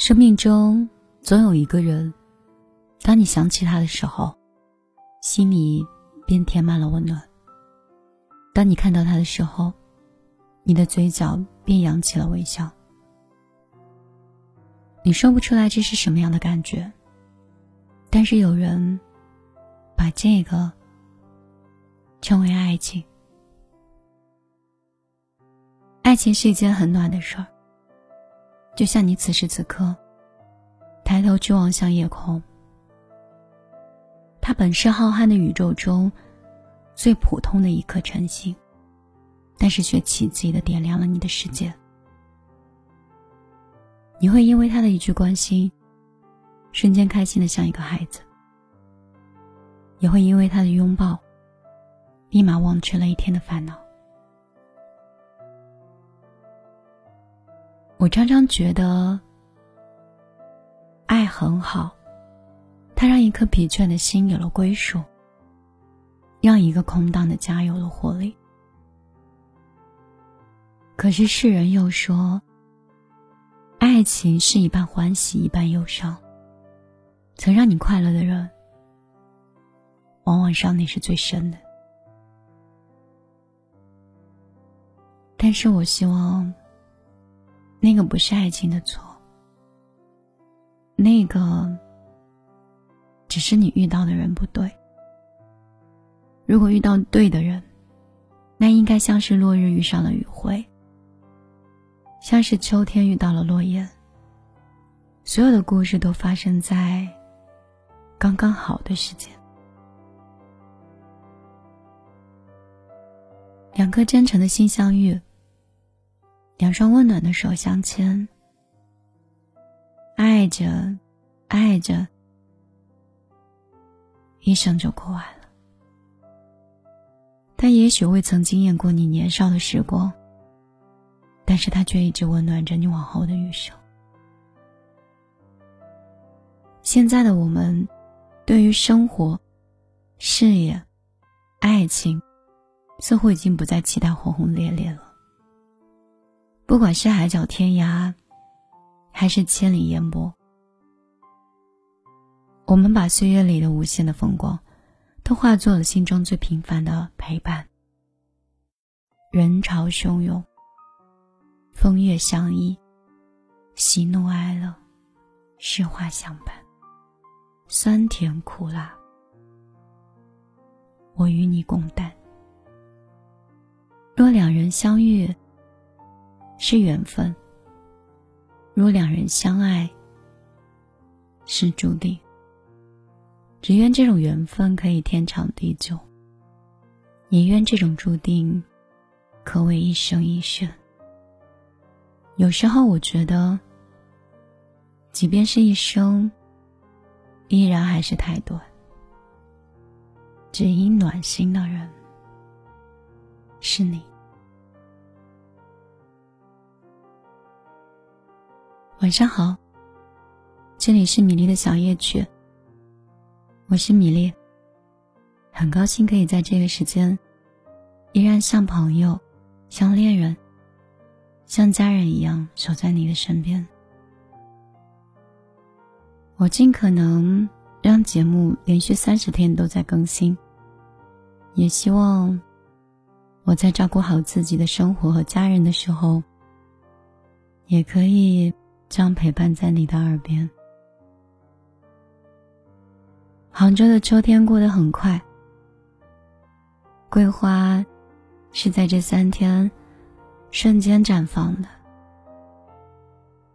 生命中总有一个人，当你想起他的时候，心里便填满了温暖；当你看到他的时候，你的嘴角便扬起了微笑。你说不出来这是什么样的感觉，但是有人把这个称为爱情。爱情是一件很暖的事儿。就像你此时此刻抬头去望向夜空，它本是浩瀚的宇宙中最普通的一颗晨星，但是却奇迹的点亮了你的世界。你会因为他的一句关心，瞬间开心的像一个孩子；也会因为他的拥抱，立马忘却了一天的烦恼。我常常觉得，爱很好，它让一颗疲倦的心有了归属，让一个空荡的家有了活力。可是世人又说，爱情是一半欢喜一半忧伤。曾让你快乐的人，往往伤你是最深的。但是我希望。那个不是爱情的错，那个只是你遇到的人不对。如果遇到对的人，那应该像是落日遇上了余晖，像是秋天遇到了落叶。所有的故事都发生在刚刚好的时间，两颗真诚的心相遇。两双温暖的手相牵，爱着，爱着，一生就过完了。他也许未曾惊艳过你年少的时光，但是他却一直温暖着你往后的余生。现在的我们，对于生活、事业、爱情，似乎已经不再期待轰轰烈烈了。不管是海角天涯，还是千里烟波，我们把岁月里的无限的风光，都化作了心中最平凡的陪伴。人潮汹涌，风月相依，喜怒哀乐，诗画相伴，酸甜苦辣，我与你共担。若两人相遇。是缘分。若两人相爱，是注定。只愿这种缘分可以天长地久，也愿这种注定可谓一生一世。有时候我觉得，即便是一生，依然还是太短。只因暖心的人是你。晚上好，这里是米粒的小夜曲。我是米粒，很高兴可以在这个时间，依然像朋友、像恋人、像家人一样守在你的身边。我尽可能让节目连续三十天都在更新，也希望我在照顾好自己的生活和家人的时候，也可以。这样陪伴在你的耳边。杭州的秋天过得很快，桂花是在这三天瞬间绽放的，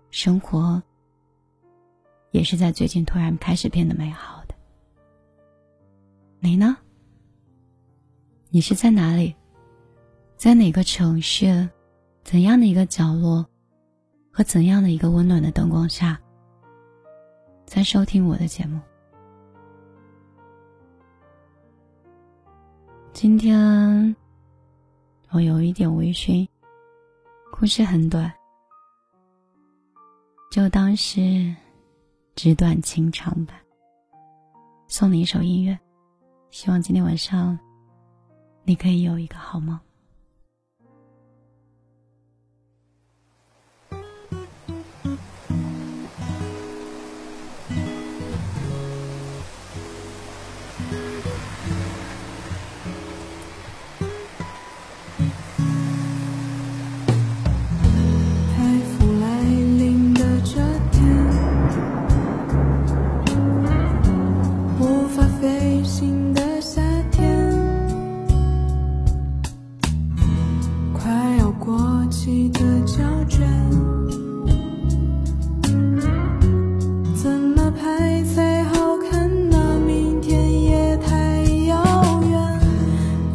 生活也是在最近突然开始变得美好的。你呢？你是在哪里？在哪个城市？怎样的一个角落？和怎样的一个温暖的灯光下，在收听我的节目。今天我有一点微醺，故事很短，就当是纸短情长吧。送你一首音乐，希望今天晚上你可以有一个好梦。悉的胶卷，怎么拍才好看呢？明天也太遥远。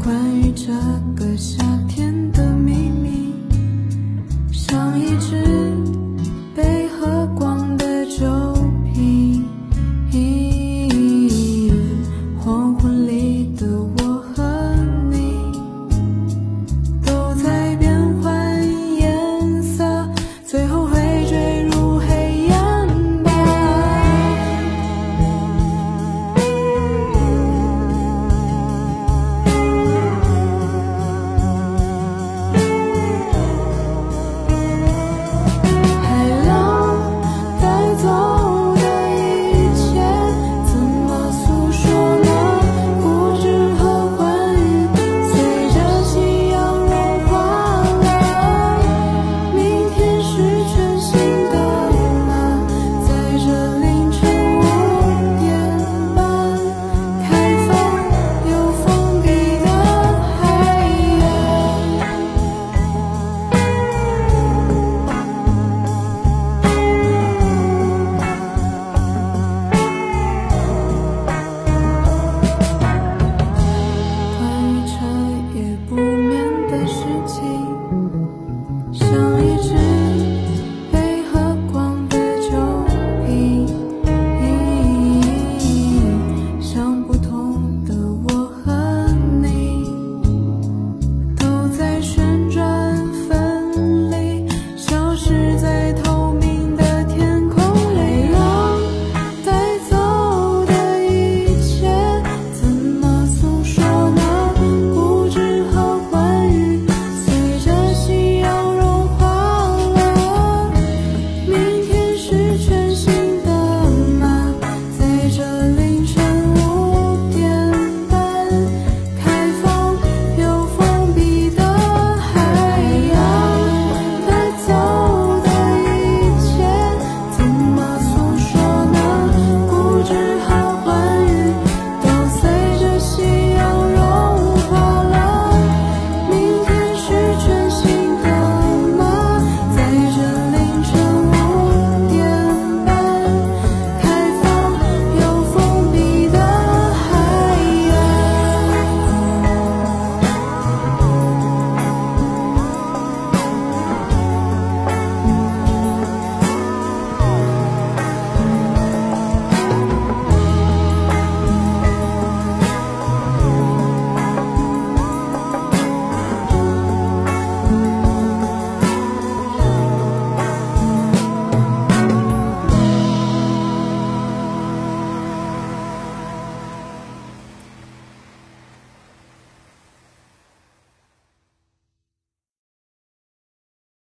关于这个夏天的秘密，像一只。